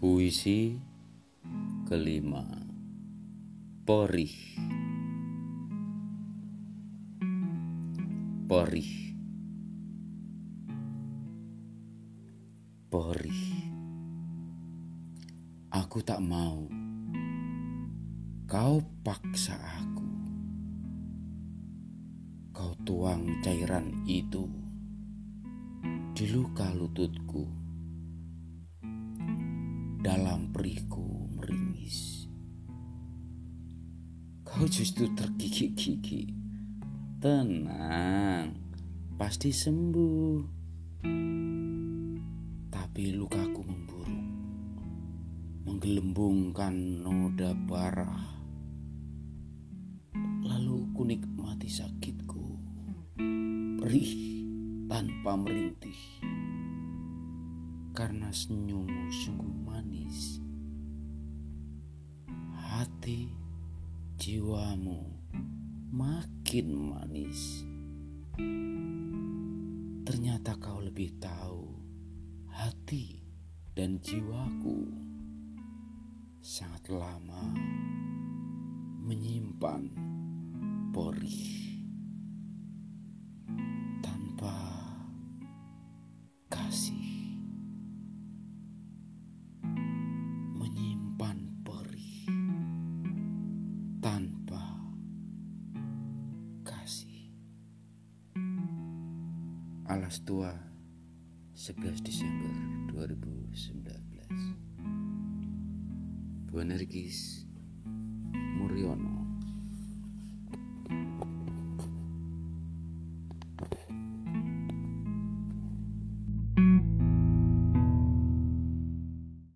Puisi kelima. Perih Perih Perih Aku tak mau. Kau paksa aku. Kau tuang cairan itu Di luka lututku Dalam perihku meringis. Kau justru tergigit-gigit. Tenang Pasti sembuh. Tapi lukaku memburuk Menggelembungkan noda parah Lalu ku nikmati sakitku Perih tanpa merintih Karena senyummu sungguh manis. Hati jiwamu makin manis. Ternyata kau lebih tahu hati dan jiwaku. Sangat lama menyimpan perih tanpa kasih. Alas tua 11 Desember 2019 Bu Nergis